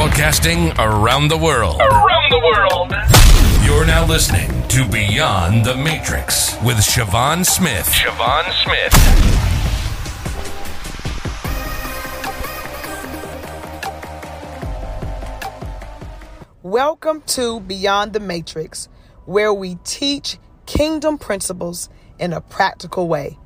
Broadcasting around the world. Around the world. You're now listening to Beyond the Matrix with Siobhan Smith. Siobhan Smith. Welcome to Beyond the Matrix, where we teach kingdom principles in a practical way.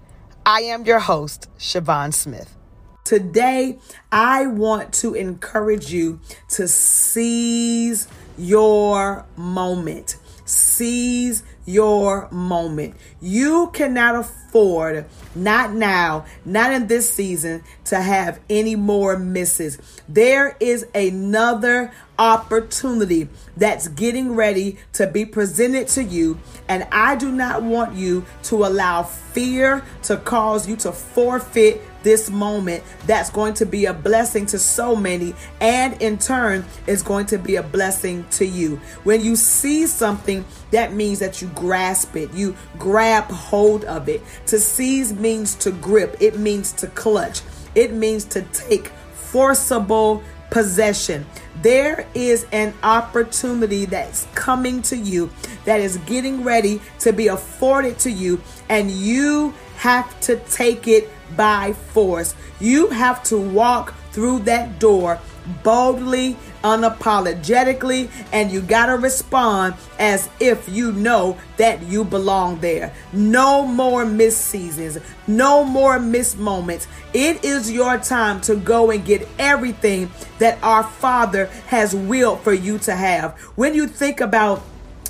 I am your host, Siobhan Smith. Today, I want to encourage you to seize your moment. Seize your moment. You cannot afford, not now, not in this season, to have any more misses. There is another opportunity that's getting ready to be presented to you. And I do not want you to allow fear to cause you to forfeit this moment that's going to be a blessing to so many and in turn is going to be a blessing to you. When you see something, that means that you grasp it, you grab hold of it. To seize means to grip, it means to clutch, it means to take forcible possession. There is an opportunity that's coming to you that is getting ready to be afforded to you, and you have to take it by force. You have to walk through that door boldly, unapologetically, and you got to respond as if you know that you belong there. No more missed seasons, no more missed moments. It is your time to go and get everything that our Father has willed for you to have. When you think about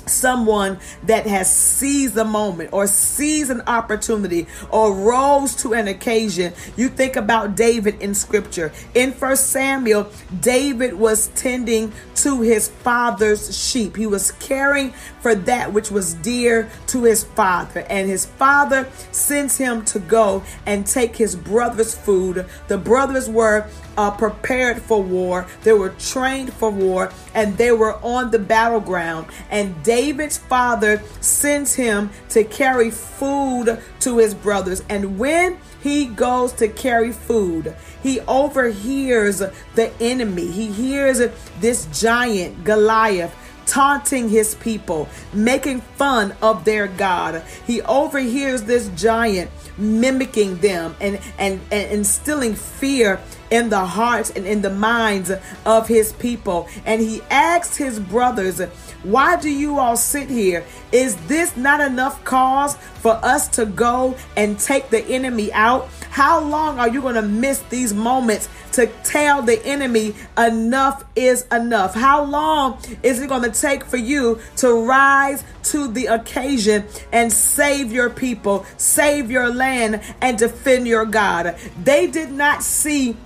someone that has seized a moment or seized an opportunity or rose to an occasion. You think about david in scripture. In first samuel david was tending to his father's sheep. He was caring for that which was dear to his father. And his father sends him to go and take his brother's food. The brothers were uh, prepared for war, they were trained for war, and they were on the battleground. And David's father sends him to carry food to his brothers. And when he goes to carry food, he overhears the enemy. He hears this giant, Goliath taunting his people, making fun of their God. He overhears this giant mimicking them and, and, and instilling fear in the hearts and in the minds of his people. And he asked his brothers, Why do you all sit here? Is this not enough cause for us to go and take the enemy out? How long are you going to miss these moments to tell the enemy enough is enough? How long is it going to take for you to rise to the occasion and save your people, save your land, and defend your God? They did not see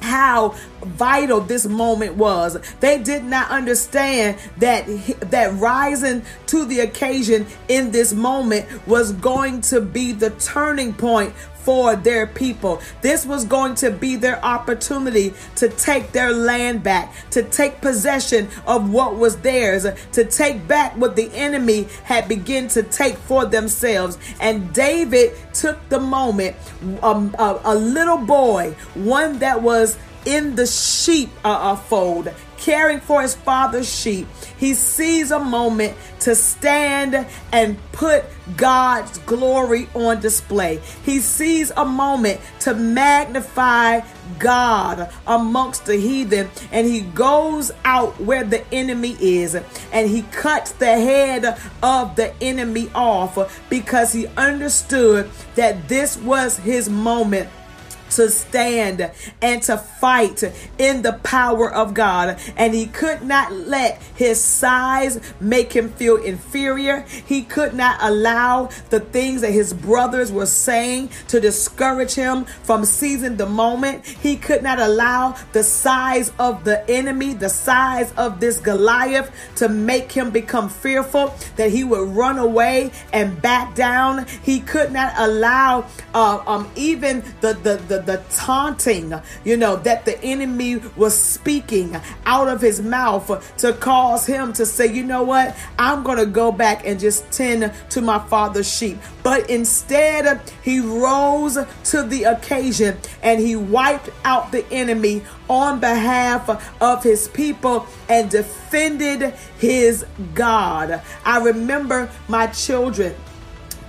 how vital this moment was. They did not understand that that rising to the occasion in this moment was going to be the turning point for their people. This was going to be their opportunity to take their land back, to take possession of what was theirs, to take back what the enemy had begun to take for themselves. And David took the moment, um, a, a little boy, one that was in the sheep uh, fold, caring for his father's sheep. He sees a moment to stand and put God's glory on display. He sees a moment to magnify God amongst the heathen, and he goes out where the enemy is and he cuts the head of the enemy off because he understood that this was his moment to stand and to fight in the power of God. And he could not let his size make him feel inferior. He could not allow the things that his brothers were saying to discourage him from seizing the moment. He could not allow the size of the enemy, the size of this Goliath, to make him become fearful that he would run away and back down. He could not allow uh, um, even the, the, the the, taunting, you know, that the enemy was speaking out of his mouth to cause him to say, you know what, I'm going to go back and just tend to my father's sheep. But instead, he rose to the occasion and he wiped out the enemy on behalf of his people and defended his God. I remember my children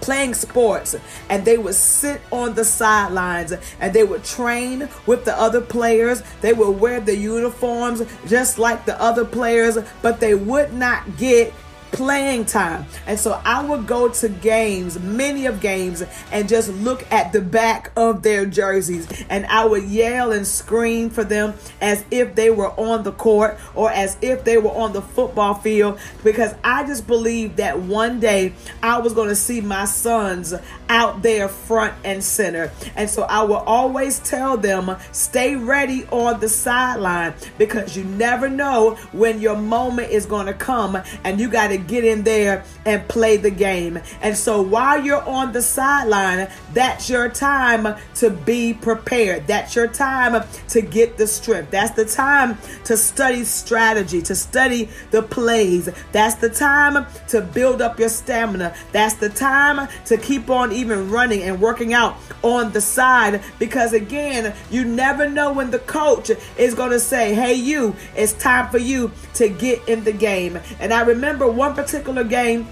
playing sports and they would sit on the sidelines and they would train with the other players. They would wear the uniforms just like the other players, but they would not get playing time. And so I would go to games, many of games, and just look at the back of their jerseys. And I would yell and scream for them as if they were on the court or as if they were on the football field because I just believed that one day I was going to see my sons out there front and center. And so I will always tell them stay ready on the sideline because you never know when your moment is going to come and you got to get in there and play the game. And so while you're on the sideline, that's your time to be prepared. That's your time to get the strength. That's the time to study strategy, to study the plays. That's the time to build up your stamina. That's the time to keep on even running and working out on the side because again, you never know when the coach is going to say, "Hey you, it's time for you to get in the game." And I remember one particular game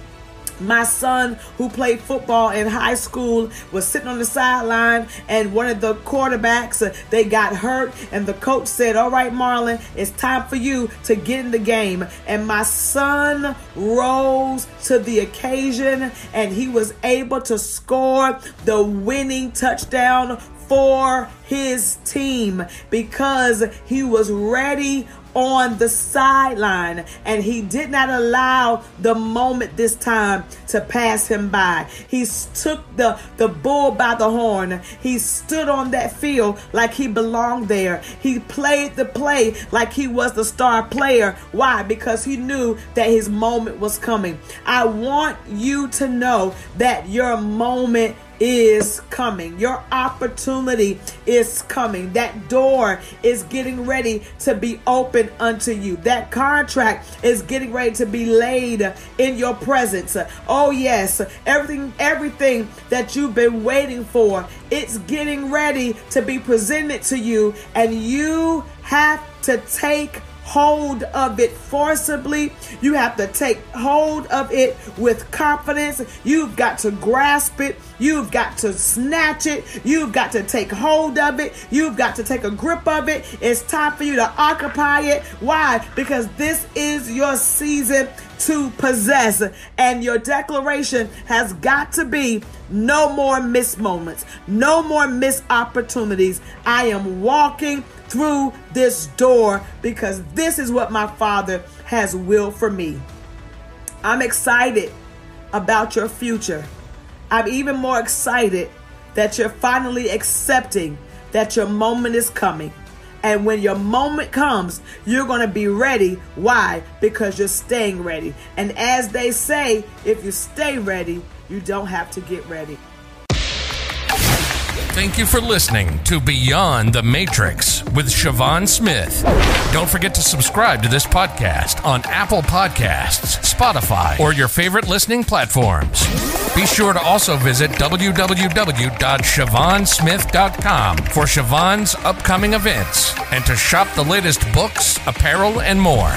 my son who played football in high school was sitting on the sideline and one of the quarterbacks uh, they got hurt and the coach said all right marlon it's time for you to get in the game. And my son rose to the occasion and he was able to score the winning touchdown for his team because he was ready on the sideline and he did not allow the moment this time to pass him by. He took the, the bull by the horn. He stood on that field like he belonged there. He played the play like he was the star player. Why? Because he knew that his moment was coming. I want you to know that your moment is coming. Your opportunity is coming. That door is getting ready to be open unto you. That contract is getting ready to be laid in your presence. Oh yes, everything everything that you've been waiting for, it's getting ready to be presented to you and you have to take hold of it forcibly. You have to take hold of it with confidence. You've got to grasp it. You've got to snatch it. You've got to take hold of it. You've got to take a grip of it. It's time for you to occupy it. Why? Because this is your season to possess. And your declaration has got to be no more missed moments, no more missed opportunities. I am walking through this door because this is what my Father has willed for me. I'm excited about your future. I'm even more excited that you're finally accepting that your moment is coming. And when your moment comes, you're going to be ready. Why? Because you're staying ready. And as they say, if you stay ready, you don't have to get ready. Thank you for listening to Beyond the Matrix with Siobhan Smith. Don't forget to subscribe to this podcast on Apple Podcasts, Spotify, or your favorite listening platforms. Be sure to also visit www.siobhansmith.com for Siobhan's upcoming events and to shop the latest books, apparel, and more.